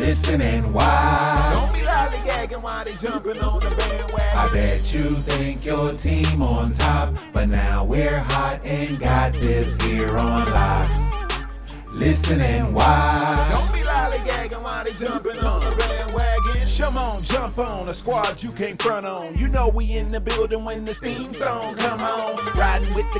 Listen and watch. Don't be lollygagging while they jumping on the bandwagon. I bet you think your team on top, but now we're hot and got this here on lock. Listen and watch. Don't be lollygagging while they jumping on the bandwagon. Come on, jump on a squad you can't front on. You know we in the building when this theme song come on. Riding with the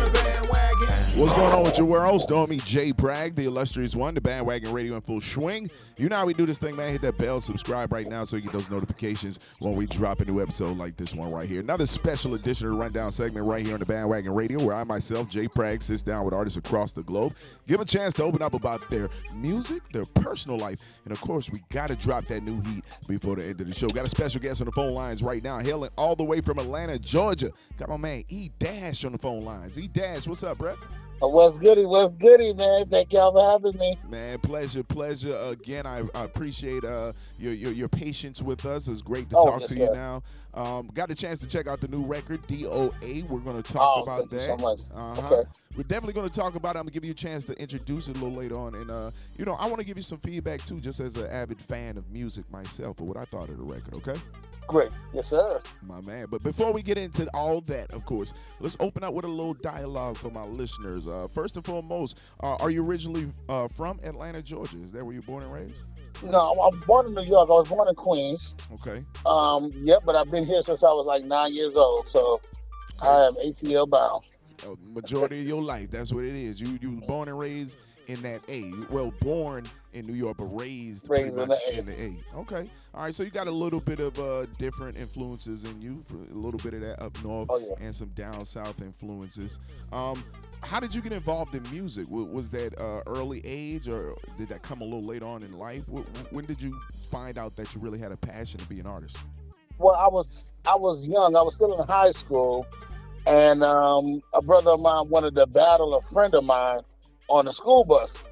What's going on with your world? Stormy J. Bragg, the illustrious one, the bandwagon radio in full swing. You know how we do this thing, man. Hit that bell, subscribe right now so you get those notifications when we drop a new episode like this one right here. Another special edition of the Rundown segment right here on the bandwagon radio where I myself, J. Bragg, sits down with artists across the globe, give a chance to open up about their music, their personal life, and of course, we got to drop that new heat before the end of the show. Got a special guest on the phone lines right now, hailing all the way from Atlanta, Georgia. Got my man E Dash on the phone lines. E Dash, what's up, bruh? What's goody? What's goody, man? Thank y'all for having me. Man, pleasure, pleasure. Again, I, I appreciate uh, your, your your patience with us. It's great to Oh, talk yes, to you now. Um, got a chance to check out the new record, DOA. We're going to talk Oh, about thank you that. so much. Uh-huh. Okay. We're definitely going to talk about it. I'm going to give you a chance to introduce it a little later on. And, uh, you know, I want to give you some feedback, too, just as an avid fan of music myself, or what I thought of the record, okay? Great. Yes, sir. My man. But before we get into all that, of course, let's open up with a little dialogue for my listeners. Uh, first and foremost, uh, are you originally uh, from Atlanta, Georgia? Is that where you're born and raised? No, I'm born in New York. I was born in Queens. Okay. Um, yep, but I've been here since I was like nine years old. So I am ATL bound. A majority of your life, that's what it is. You you was born and raised in that A. Well, born in New York, but raised, pretty Raised in much the A. in the A. Okay. All right. So you got a little bit of uh, different influences in you, for a little bit of that up north, Oh, yeah. and some down south influences. Um, how did you get involved in music? Was that uh, early age, or did that come a little later on in life? Wh- wh- When did you find out that you really had a passion to be an artist? Well, I was I was young. I was still in high school, and um, a brother of mine wanted to battle a friend of mine on the school bus.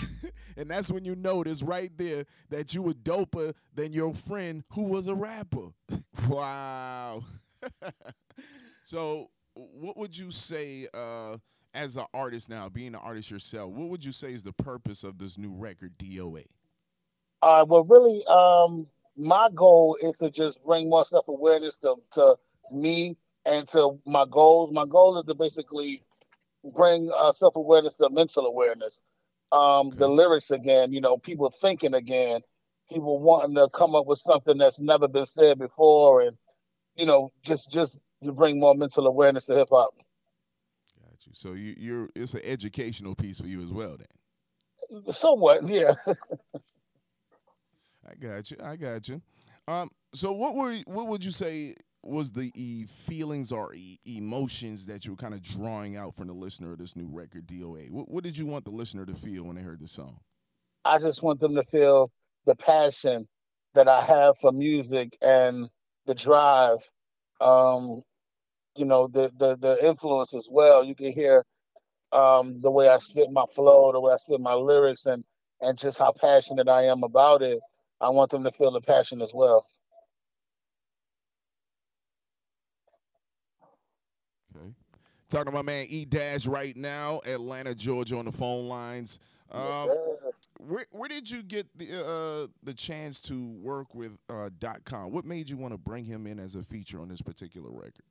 And that's when you notice right there that you were doper than your friend who was a rapper. wow. so, what would you say uh, as an artist now, being an artist yourself? What would you say is the purpose of this new record, DOA? Uh, well, really, um, my goal is to just bring more self awareness to, to me and to my goals. My goal is to basically bring uh, self awareness to mental awareness. Um, The lyrics again, you know, people thinking again, people wanting to come up with something that's never been said before, and you know, just just to bring more mental awareness to hip hop. Got you. So you, you're it's an educational piece for you as well, then. Somewhat, yeah. I got you. I got you. Um. So what were what would you say was the e- feelings or e- emotions that you were kind of drawing out from the listener of this new record, DOA? What, what did you want the listener to feel when they heard the song? I just want them to feel the passion that I have for music and the drive. Um, you know, the the the influence as well. You can hear um the way I spit my flow, the way I spit my lyrics and and just how passionate I am about it. I want them to feel the passion as well. Talking to my man E Dash right now, Atlanta, Georgia, on the phone lines. Yes, Um, where where did you get the uh, the chance to work with uh, Dot Com? What made you want to bring him in as a feature on this particular record?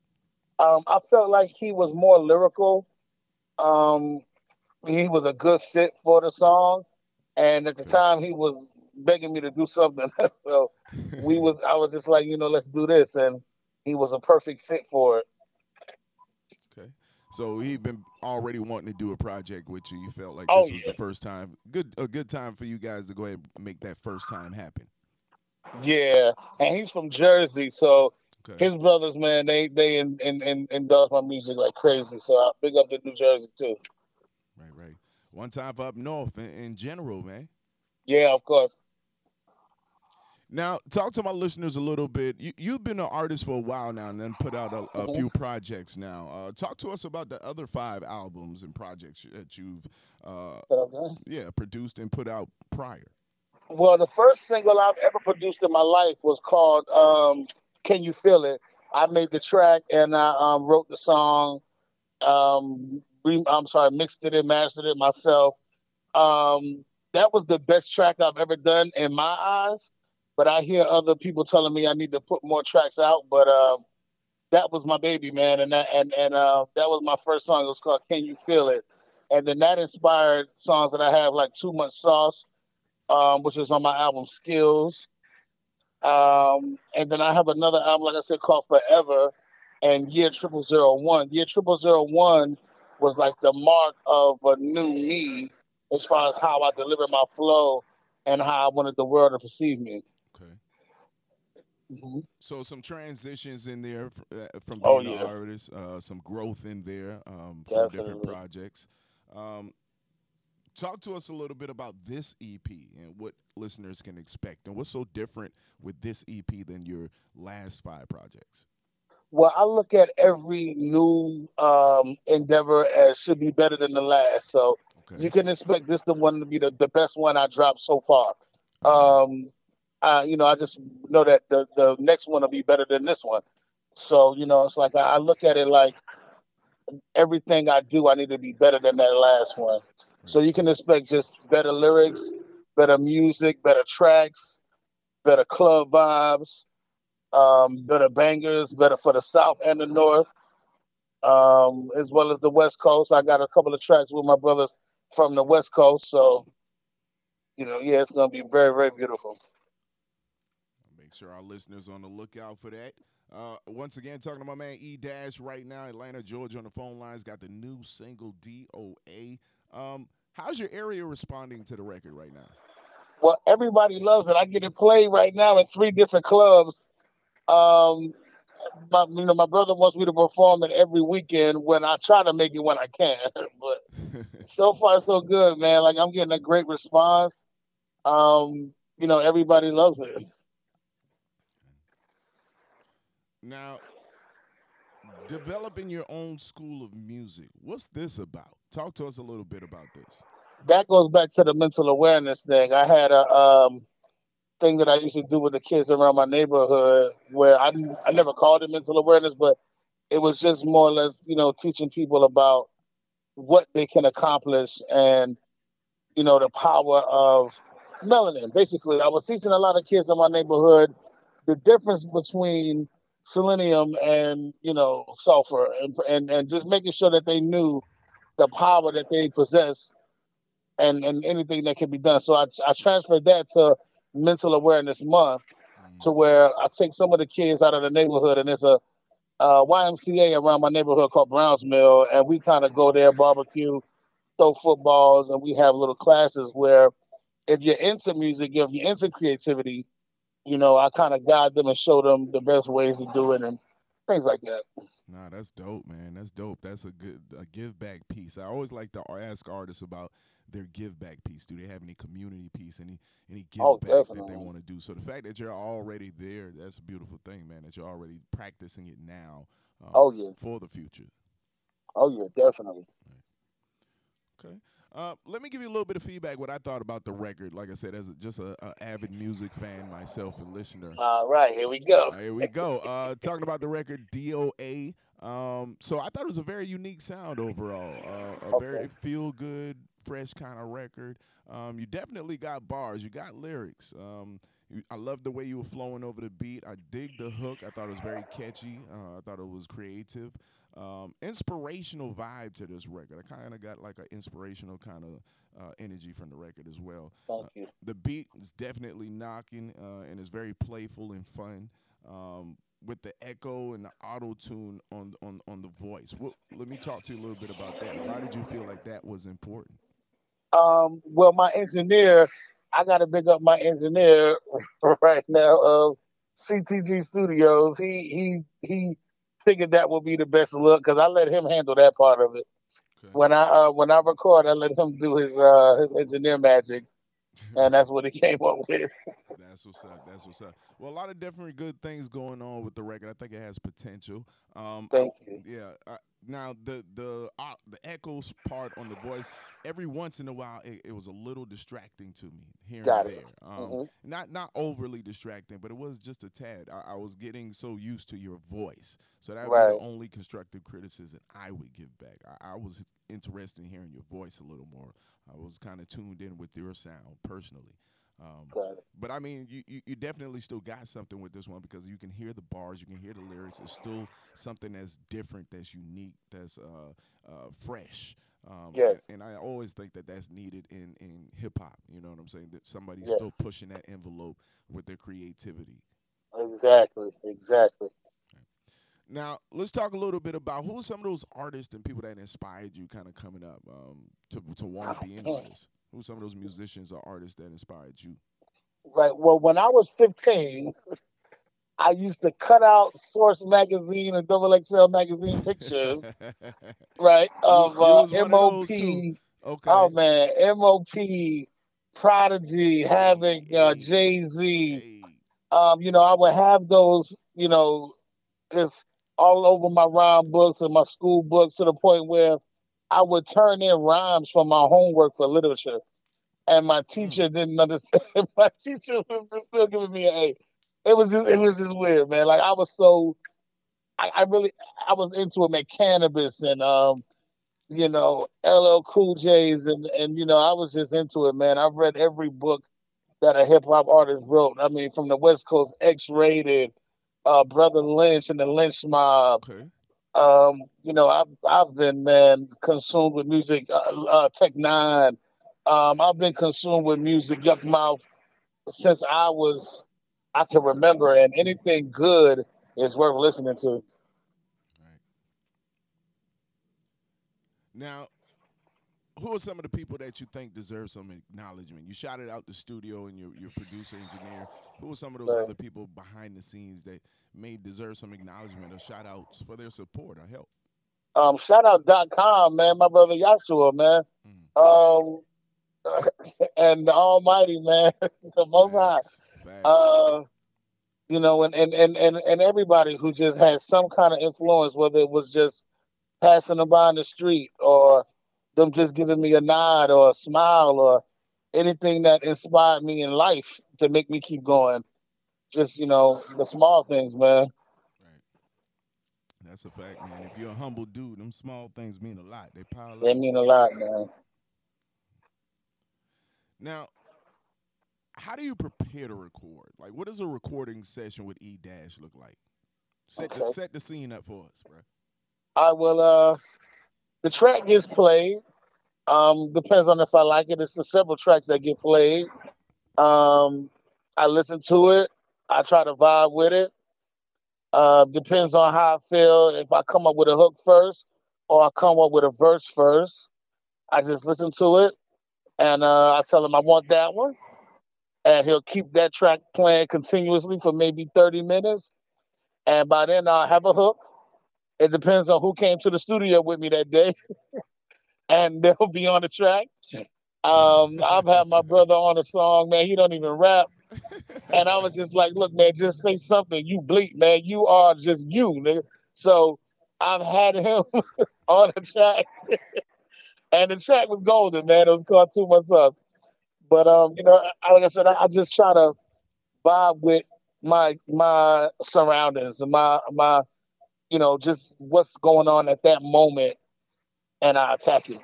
Um, I felt like he was more lyrical. Um, he was a good fit for the song, and at the time he was begging me to do something. so we was I was just like, you know, let's do this, and he was a perfect fit for it. So he'd been already wanting to do a project with you. You felt like Oh, this was yeah. the first time. Good, a good time for you guys to go ahead and make that first time happen. Yeah, and he's from Jersey, so Okay. his brothers, man, they they in, in, in, endorse my music like crazy. So I big up to New Jersey too. Right, right. One time for up north in, in general, man. Yeah, of course. Now, talk to my listeners a little bit. You, you've been an artist for a while now, and then put out a, a few projects now. Uh, talk to us about the other five albums and projects that you've, uh, yeah, produced and put out prior. Well, the first single I've ever produced in my life was called um, "Can You Feel It." I made the track and I um, wrote the song. Um, re- I'm sorry, mixed it and mastered it myself. Um, that was the best track I've ever done in my eyes. But I hear other people telling me I need to put more tracks out. But uh, that was my baby, man, and that and and uh, that was my first song. It was called "Can You Feel It," and then that inspired songs that I have like "Too Much Sauce." um, which is on my album Skills. Um, and then I have another album, like I said, called Forever and Year Triple Zero One. Year Triple Zero One was like the mark of a new me as far as how I deliver my flow and how I wanted the world to perceive me. Mhm. So some transitions in there uh, from being Oh, an artist, uh, some growth in there um, from different projects. Um, talk to us a little bit about this EP and what listeners can expect, and what's so different with this EP than your last five projects. Well, I look at every new um, endeavor as should be better than the last. So Okay. you can expect this the one to be the, the best one I dropped so far. Uh-huh. Um, uh, you know, I just know that the, the next one will be better than this one. So, you know, it's like I, I look at it like everything I do, I need to be better than that last one. So you can expect just better lyrics, better music, better tracks, better club vibes, um, better bangers, better for the South and the North, um, as well as the West Coast. I got a couple of tracks with my brothers from the West Coast. So, you know, yeah, it's going to be very, very beautiful. Make sure our listeners on the lookout for that. Uh, once again, talking to my man E Dash right now, Atlanta, Georgia, on the phone lines. Got the new single DOA. Um, how's your area responding to the record right now? Well, everybody loves it. I get it played right now in three different clubs. Um, my, you know, my brother wants me to perform it every weekend when I try to make it when I can. but so far, so good, man. Like I'm getting a great response. Um, you know, everybody loves it. Now, developing your own school of music. What's this about? Talk to us a little bit about this. That goes back to the mental awareness thing. I had a um, thing that I used to do with the kids around my neighborhood where I I never called it mental awareness, but it was just more or less, you know, teaching people about what they can accomplish and you know the power of melanin. Basically, I was teaching a lot of kids in my neighborhood the difference between selenium and you know sulfur, and and, and just making sure that they knew the power that they possess and and anything that can be done. So I I transferred that to Mental Awareness Month, to where I take some of the kids out of the neighborhood, and there's a uh, YMCA around my neighborhood called Browns Mill, and we kind of go there, barbecue, throw footballs, and we have little classes where if you're into music, if you're into creativity, you know, I kind of guide them and show them the best ways to do it and things like that. Nah, that's dope, man. That's dope. That's a good a give back piece. I always like to ask artists about their give back piece. Do they have any community piece, any any give Oh, back that they want to do? So the fact that you're already there, that's a beautiful thing, man. That you're already practicing it now. um, Oh, yeah. for the future. Oh yeah, definitely. Okay. Uh, let me give you a little bit of feedback. What I thought about the record. Like I said, as a, just a, a avid music fan myself and listener. All right, here we go. Here we go. Uh, talking about the record DOA. Um, so I thought it was a very unique sound overall. Uh, a very feel good, fresh kind of record. Um, you definitely got bars. You got lyrics. Um, you, I love the way you were flowing over the beat. I dig the hook. I thought it was very catchy. Uh, I thought it was creative. Um, inspirational vibe to this record. I kind of got like an inspirational kind of uh, energy from the record as well. Thank you. Uh, the beat is definitely knocking uh, and it's very playful and fun. Um, with the echo and the auto tune on on on the voice. What, let me talk to you a little bit about that. Why did you feel like that was important? Um, well, my engineer, I got to big up my engineer right now of CTG Studios. He he he figured that would be the best look because I let him handle that part of it. Okay. When I uh, when I record, I let him do his uh, his engineer magic and that's what he came up with. that's what's up. That's what's up. Well, a lot of different good things going on with the record. I think it has potential. Um, Thank you. Yeah. I, now the the uh, the echoes part on the voice. Every once in a while, it, it was a little distracting to me here Got and it. there. Um, mm-hmm. Not not overly distracting, but it was just a tad. I, I was getting so used to your voice, so that right. be the only constructive criticism I would give back. I, I was interested in hearing your voice a little more. I was kind of tuned in with your sound personally. Um, but I mean, you, you, you, definitely still got something with this one because you can hear the bars, you can hear the lyrics. It's still something that's different, that's unique, that's uh, uh, fresh. Um, yes. And I always think that that's needed in, in hip hop. You know what I'm saying? That somebody's yes. still pushing that envelope with their creativity. Exactly. Exactly. Now, let's talk a little bit about who are some of those artists and people that inspired you kind of coming up um, to, to want to be an artist? Who some of those musicians or artists that inspired you? Right. Well, when I was 15, I used to cut out Source magazine and Double XL magazine pictures, right, of uh, MOP. Okay. Oh man, MOP, Prodigy, having uh, Jay Z. Um, you know, I would have those, you know, just all over my rhyme books and my school books to the point where I would turn in rhymes from my homework for literature. And my teacher didn't understand. my teacher was just still giving me an A. It was just it was just weird, man. Like I was so I, I really I was into it, man, Canibus and um, you know, LL Cool J's and and you know, I was just into it, man. I've read every book that a hip hop artist wrote. I mean, from the West Coast X-Raided, uh, Brother Lynch and the Lynch Mob. Okay. Um, you know, I've I've been man consumed with music. Uh, uh, Tech N9ne. Um, I've been consumed with music, Yukmouth, since I was I can remember, and anything good is worth listening to. Right. Now, who are some of the people that you think deserve some acknowledgement? You shouted out the studio and your your producer engineer. Who are some of those Right. other people behind the scenes that may deserve some acknowledgement or shout outs for their support or help? Um, shout out dot com, man, my brother Yashua, man. Um, and the Almighty, man, the Most High. Facts. Uh, you know, and, and, and, and, and everybody who just had some kind of influence, whether it was just passing them by in the street or them just giving me a nod or a smile or anything that inspired me in life to make me keep going. Just, you know, the small things, man. Right. That's a fact, man. If you're a humble dude, them small things mean a lot. They pile up. They mean a lot, man. Now, how do you prepare to record? Like, what does a recording session with E Dash look like? Set the, set the scene up for us, bro. I will uh the track gets played. Um depends on if I like it. It's the several tracks that get played. Um I listen to it. I try to vibe with it. Uh depends on how I feel. If I come up with a hook first or I come up with a verse first, I just listen to it and uh I tell him I want that one. And he'll keep that track playing continuously for maybe 30 minutes. And by then I'll have a hook. It depends on who came to the studio with me that day, and they'll be on the track. Um, I've had my brother on a song, man. He don't even rap, and I was just like, "Look, man, just say something. You bleep, man. You are just you, nigga." So I've had him on the track, and the track was golden, man. It was called Too Much Sauce. But um, you know, like I said, I, I just try to vibe with my my surroundings and my my you know, just what's going on at that moment, and I attack it.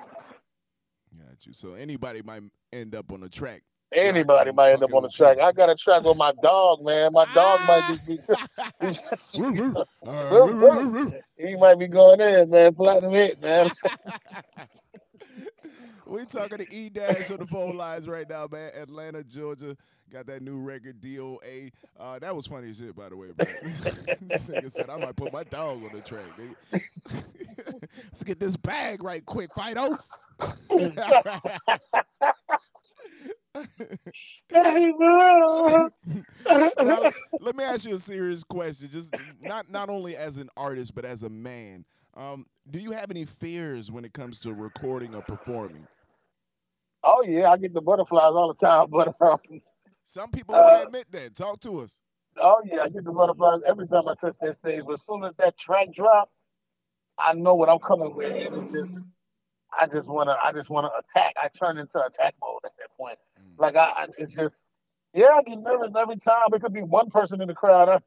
Got you. So anybody might end up on the track. Anybody might end up on the track. I got a track with my dog, man. My dog might be. he might be going in, man. Platinum hit, man. we talking to E Dash on the phone lines right now, man. Atlanta, Georgia. Got that new record, DOA. Uh, that was funny as shit, by the way, bro. this nigga said I might put my dog on the track, nigga. Let's get this bag right quick, Fido. Hey, now, let me ask you a serious question. Just not not only as an artist, but as a man. Um, do you have any fears when it comes to recording or performing? Oh yeah, I get the butterflies all the time, but um, some people won't uh, admit that. Talk to us. Oh yeah, I get the butterflies every time I touch that stage. But as soon as that track drop, I know what I'm coming with. And just, I just wanna, I just wanna attack. I turn into attack mode at that point. Mm. Like I, I, it's just, yeah, I get nervous every time. It could be one person in the crowd, I,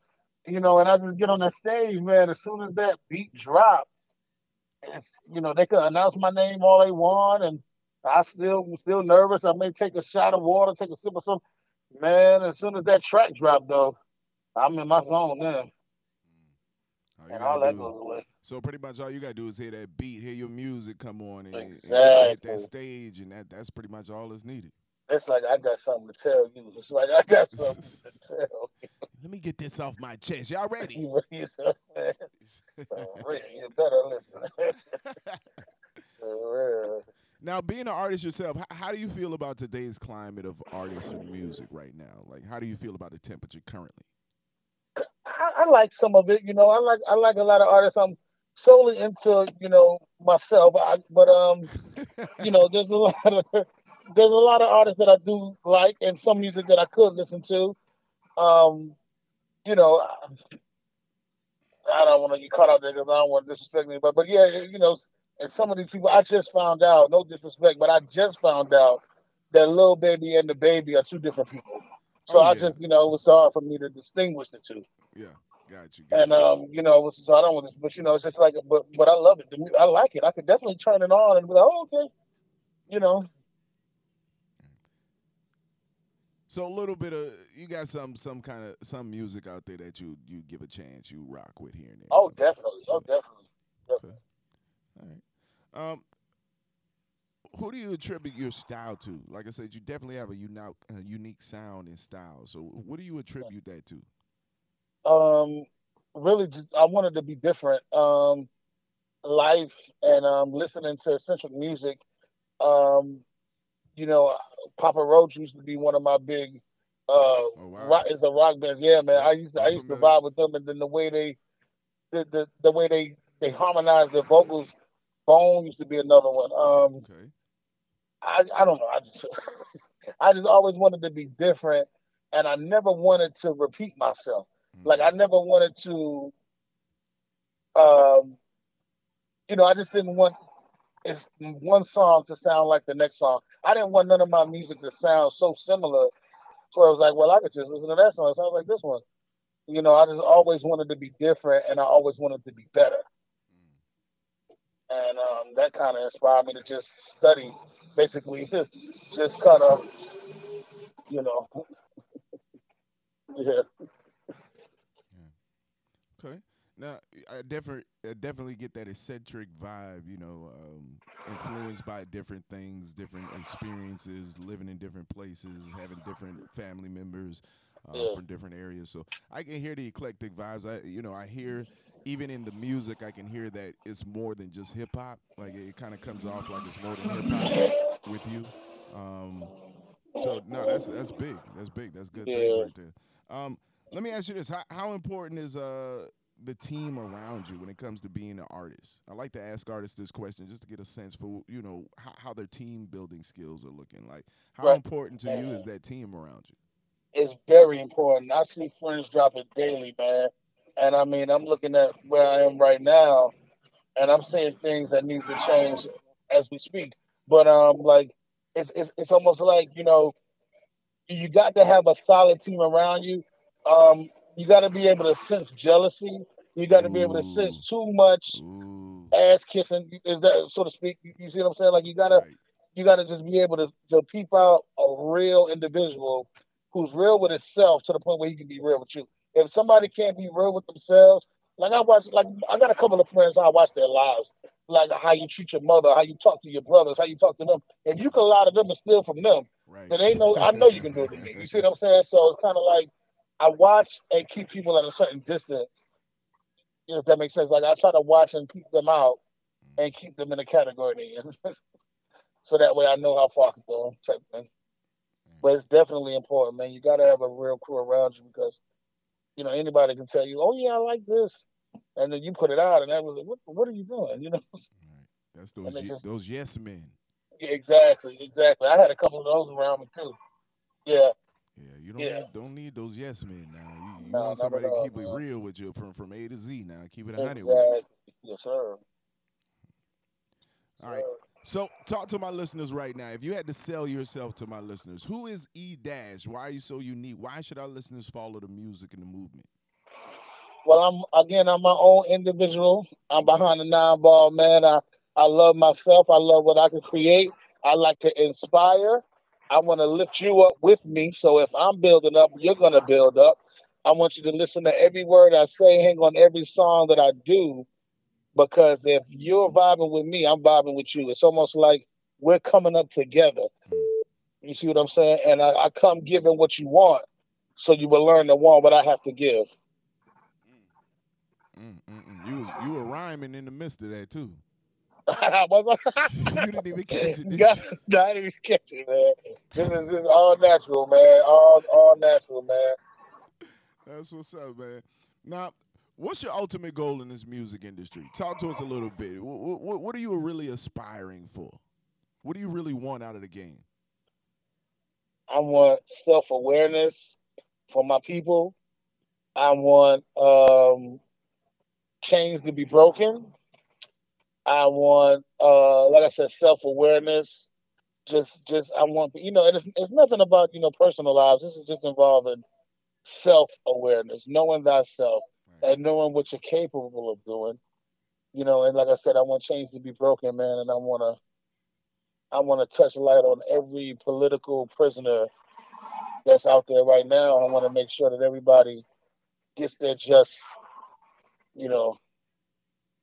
you know, and I just get on that stage, man. As soon as that beat drop, it's, you know, they could announce my name all they want, and I still, still nervous. I may take a shot of water, take a sip of something Man, as soon as that track dropped, though, I'm in my zone then. Oh, and all that do, goes away. So pretty much all you gotta do is hear that beat, hear your music come on, and, exactly. and hit that stage, and that that's pretty much all that's needed. It's like I got something to tell you. It's like I got something to tell you. Let me get this off my chest. Y'all ready? you know you better listen. Now, being an artist yourself, how do you feel about today's climate of artists and music right now? Like, how do you feel about the temperature currently? I, I like some of it. You know, I like I like a lot of artists. I'm solely into you know myself, I, but um, you know, there's a lot of there's a lot of artists that I do like, and some music that I could listen to. Um, you know, I don't want to get caught out there because I don't want to disrespect anybody, but, but yeah, you know, and some of these people, I just found out, no disrespect, but I just found out that Lil Baby and DaBaby are two different people. So oh, yeah. I just, you know, it was hard for me to distinguish the two. Yeah, got you. Got and um, you know, so I don't want to, but you know, it's just like, but but I love it. I like it. I could definitely turn it on and be like, oh, okay, you know. So a little bit of you got some some kind of some music out there that you you give a chance, you rock with here and there. Oh, definitely. Oh, definitely. definitely. Okay. Um, who do you attribute your style to? Like I said, you definitely have a unique, a unique sound and style. So, what do you attribute that to? Um, really, just I wanted to be different. Um, life and um, listening to eccentric music. Um, you know, Papa Roach used to be one of my big. Uh, oh, wow. rock, is a rock band. Yeah, man. I used to I used to vibe with them, and then the way they, the the, the way they they harmonize their vocals Bone used to be another one. Um, okay. I I don't know. I just I just always wanted to be different, and I never wanted to repeat myself. Mm-hmm. Like I never wanted to. Um, you know, I just didn't want it's one song to sound like the next song. I didn't want none of my music to sound so similar. So I was like, well, I could just listen to that song. It sounds like this one. You know, I just always wanted to be different, and I always wanted to be better that kind of inspired me to just study, basically, just kind of, you know, yeah. Okay. Now, I definitely, I definitely get that eccentric vibe. You know, um, influenced by different things, different experiences, living in different places, having different family members uh, yeah. from different areas. So I can hear the eclectic vibes. I, you know, I hear even in the music, I can hear that it's more than just hip hop. Like it, kind of comes off like it's more than hip hop with you. Um, so no, that's that's big. That's big. That's good yeah. things right there. Um, let me ask you this: How, how important is uh the team around you when it comes to being an artist? I like to ask artists this question just to get a sense for you know how, how their team building skills are looking. Like, how right. important to you is that team around you? It's very important. I see friends dropping daily, man. And I mean, I'm looking at where I am right now, and I'm seeing things that need to change as we speak. But um, like it's it's it's almost like you know, you got to have a solid team around you. Um, you got to be able to sense jealousy. You got to be able to sense too much ass kissing, is that so to speak? You, see what I'm saying? Like you gotta. Right you got to just be able to to peep out a real individual who's real with himself to the point where he can be real with you. If somebody can't be real with themselves, like I watch, like I got a couple of friends I watch their lives, like how you treat your mother, how you talk to your brothers, how you talk to them. If you can lie to them and steal from them, Right. then ain't no. I know you can do it to me. You see what I'm saying? So it's kind of like I watch and keep people at a certain distance. If that makes sense, like I try to watch and keep them out and keep them in a category so that way I know how far I can them. Type thing. But it's definitely important, man. You got to have a real crew around you because you know anybody can tell you, "Oh yeah, I like this," and then you put it out, and that was like, "What? What are you doing?" You know. Right. That's those ye- just- those yes men. Yeah, exactly, exactly. I had a couple of those around me too. Yeah, Yeah, you don't Yeah. need don't need those yes men now. You, you No, want somebody to keep it real with you from from A to Z now. Keep it a hundred. Yes, sir. All right. So talk to my listeners right now. If you had to sell yourself to my listeners, who is E Dash? Why are you so unique? Why should our listeners follow the music and the movement? Well, I'm again. I'm my own individual. I'm behind the nine ball, man. I I love myself. I love what I can create. I like to inspire. I want to lift you up with me. So if I'm building up, you're gonna build up. I want you to listen to every word I say, hang on every song that I do, because if you're vibing with me, I'm vibing with you. It's almost like we're coming up together. You see what I'm saying? And I, I come giving what you want, so you will learn to want what I have to give. Mm, mm, mm. You was you were rhyming in the midst of that too. You didn't even catch it, did God, you? no, I didn't even catch it, man. This is, this is all natural, man. All all natural, man. That's what's up, man. Now, what's your ultimate goal in this music industry? Talk to us a little bit. What, what, what are you really aspiring for? What do you really want out of the game? I want self awareness for my people. I want um, chains to be broken. I want, uh, like I said, self awareness. Just, just I want you know, it's it's nothing about you know personal lives. This is just involving self awareness, knowing thyself, and knowing what you're capable of doing. You know, and like I said, I want chains to be broken, man, and I want to I want to touch light on every political prisoner that's out there right now. I want to make sure that everybody gets their just, you know,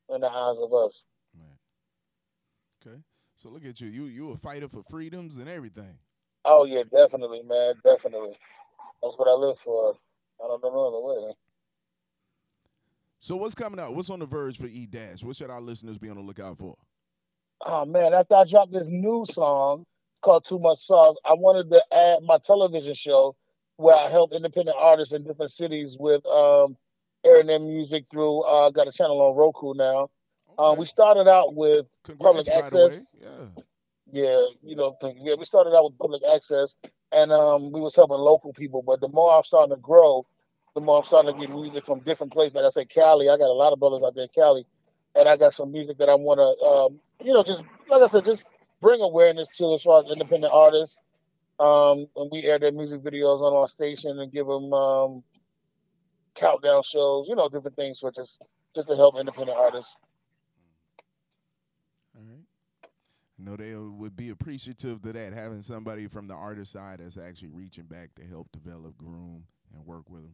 in the eyes of us. Okay. So look at you. You you a fighter for freedoms and everything. Oh yeah, definitely, man, definitely. That's what I live for. I don't know no other way. So what's coming out? What's on the verge for E Dash? What should our listeners be on the lookout for? Oh man, after I dropped this new song called Too Much Sauce, I wanted to add my television show where I help independent artists in different cities with um, airing their music through. Uh, got a channel on Roku now. Uh, Okay. we started out with Congrats, public access. Yeah. Yeah, you know, yeah, we started out with public access, and um, we was helping local people. But the more I'm starting to grow, I'm starting to get music from different places. Like I said, Cali. I got a lot of brothers out there, Cali, and I got some music that I want to, um, you know, just like I said, just bring awareness to as far as independent artists. Um, and we air their music videos on our station and give them um, countdown shows, you know, different things for just just to help independent artists. All right. I know they would be appreciative to that, having somebody from the artist side that's actually reaching back to help develop, groom, and work with them.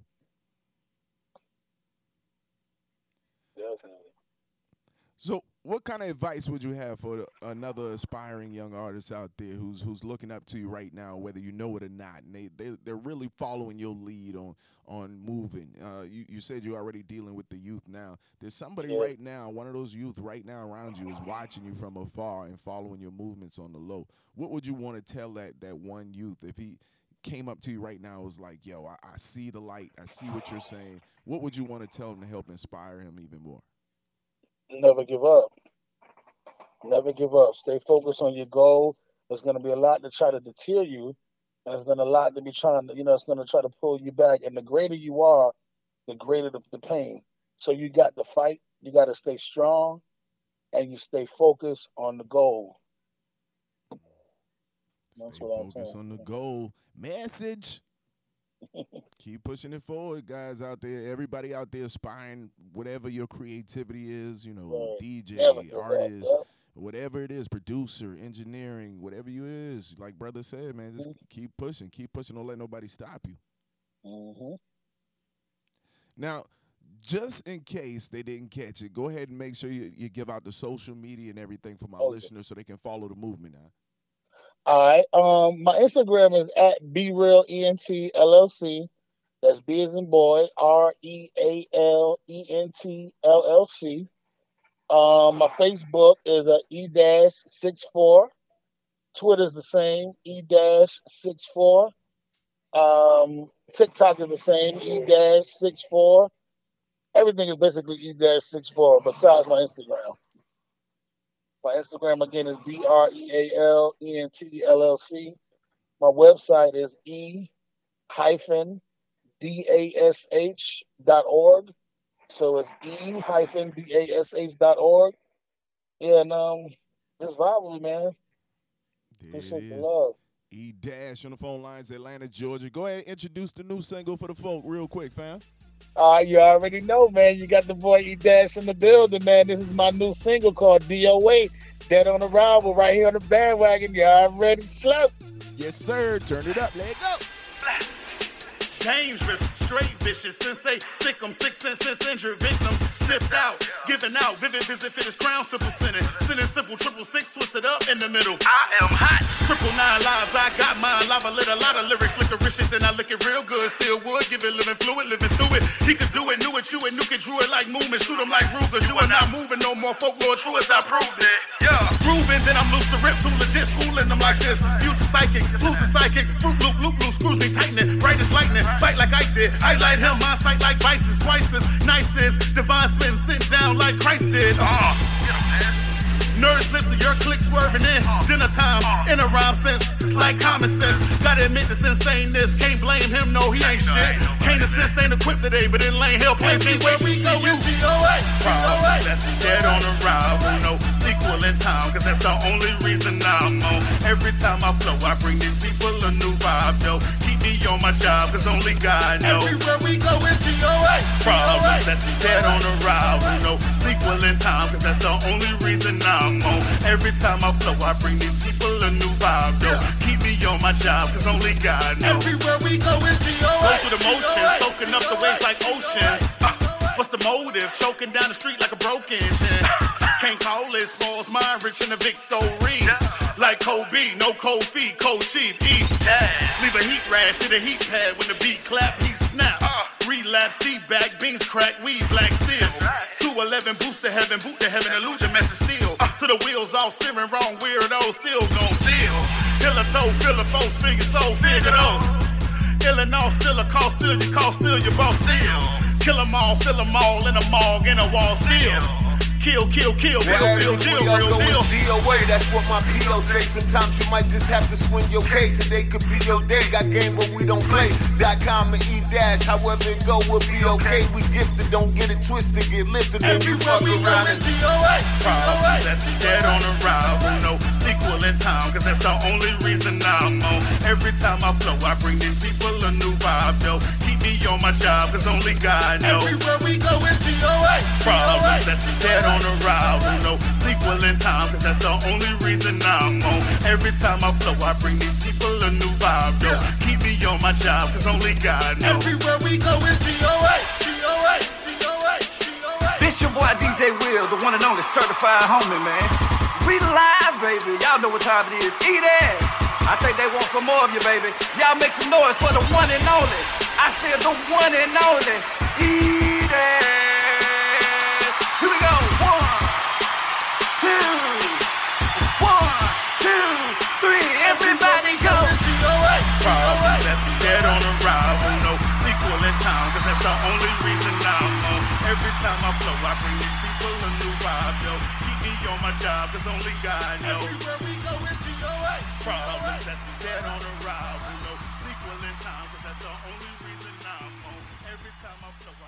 Definitely. So, what kind of advice would you have for another aspiring young artist out there who's who's looking up to you right now, whether you know it or not, and they they they're really following your lead on on moving? Uh, you you said you're already dealing with the youth now. There's somebody Yeah. right now, one of those youth right now around you is watching you from afar and following your movements on the low. What would you want to tell that that one youth if he came up to you right now and was like, "Yo, I, I see the light. I see what you're saying." What would you want to tell him to help inspire him even more? Never give up. Never give up. Stay focused on your goal. There's going to be a lot to try to deter you, and there's going to be a lot to be trying to, you know, it's going to try to pull you back. And the greater you are, the greater the, the pain. So you got to fight. You got to stay strong, and you stay focused on the goal. That's Stay what I'm focused on the goal. Message. Keep pushing it forward, guys out there. Everybody out there spying whatever your creativity is, you know, Right. DJ, Never give up, artist, yeah. whatever it is, producer, engineering, whatever you is, like brother said, man, just Mm-hmm. keep pushing, keep pushing. Don't let nobody stop you. hmm Now, just in case they didn't catch it, go ahead and make sure you, you give out the social media and everything for my Okay. listeners so they can follow the movement now. All right. Um, my Instagram is at Be Real ENT LLC. That's B as in boy, R E A L E N T L L C. Um, my Facebook is a E dash six four. Twitter's the same, E dash six four. Um, TikTok is the same, E dash six four. Everything is basically E dash six four besides my Instagram. My Instagram again is D R E A L E N T L L C. My website is E hyphen D A S H dot org. So it's E hyphen D A S H dot org. Yeah, and um just vibe with me, man. There Appreciate the love. E Dash on the phone lines, Atlanta, Georgia. Go ahead and introduce the new single for the folk real quick, fam. Right, you already know, man. You got the boy E Dash in the building, man. This is my new single called DOA. Dead on arrival right here on the bandwagon. You already slow. Yes, sir. Turn it up. Let it go. Dangerous, straight vicious, sensei, sick 'em, six senses, injured victims, sniffed out, giving out, vivid visit, fit his crown, simple sinning, sinning simple, triple six, twist it up in the middle. I am hot. Triple nine lives, I got mine, lava lit, a lot of lyrics, licorice, then I lick it real good, still would, give it living fluid, living through it. He could do it, knew it, you and nuke it, drew it like movement, shoot him like Rugers, you are not moving no more, folklore true as I proved it. Yeah. Grooving, then I'm loose to rip, too legit, schooling them like this. Future psychic, a psychic, fruit loop, loop, loop, screws me tightening, bright as lightning, fight like I did. I light him, my sight like vices, twice as nice as divine spin, sitting down like Christ did. Uh, Nerds lift to your click swerving in. Dinner time, in a rhyme sense, like common sense. Gotta admit this insaneness. Can't blame him, no, he ain't shit. Can't assist, ain't equipped today, but in lane hell plays where we go is DOA. DOA. That's dead on arrival. No sequel in time, cause that's the only reason I'm on. Every time I flow, I bring these people a new vibe, yo. Keep me on my job, cause only God knows. Everywhere we go is DOA. Problems, that's dead on arrival. No sequel in time, cause that's the only reason I'm on. Every time I flow, I bring these people a new vibe, yo. Keep me on my job, cause only God knows. Everywhere we go is DOA. Go through the motions, soaking up the waves like oceans. What's the motive? Choking down the street like a broken engine. Can't call it spoils mind, rich in the victory. Like Kobe, no cold feet, cold sheep, eat. Leave a heat rash to the heat pad when the beat clap, he snap. Relapse, deep back, beans crack, weed black steel. 211, boost to heaven, boot to heaven, elude the message still. To the wheels off, steering wrong, weirdo, still gon' steal. Hill a toe, fill a foe, figure soul, figure those. Illinois, still a call, still your call, still your boss, still. Kill 'em all, fill 'em all in a morgue, in a wall, still. Kill, kill, kill, real, real, everywhere deal, I real go deal. is DOA, that's what my PO say. Sometimes you might just have to swing your K. Today could be your day. Got game, but we don't play. Dot com and E dash, however it go, we'll be okay. We gifted, don't get it twisted, get lifted, then fuck we go around and DOA. Problems, that's dead on arrival. No sequel in time, cause that's the only reason I'm on. Every time I flow, I bring these people a new vibe, yo. Keep me on my job, cause only God knows. Everywhere we go is DOA. Problems, that's dead on arrival. No sequel in time, cause that's the only reason I'm on. Every time I flow, I bring these people a new vibe, yo. Keep me on my job, cause only God knows. Everywhere we go is DOA. DOA. DOA. DOA. This your boy DJ Will, the one and only certified homie, man. We live, baby. Y'all know what time it is. Eat ass. I think they want some more of you, baby. Y'all make some noise for the one and only. I said the one and only. Eat ass. Time, Cause that's the only reason I'm on. Every time I I bring these people a new vibe, yo. Keep me on my only God knows. Everywhere we go, it's dead on arrival, no Sequel in time, cause that's the only reason I'm on. Every time I flow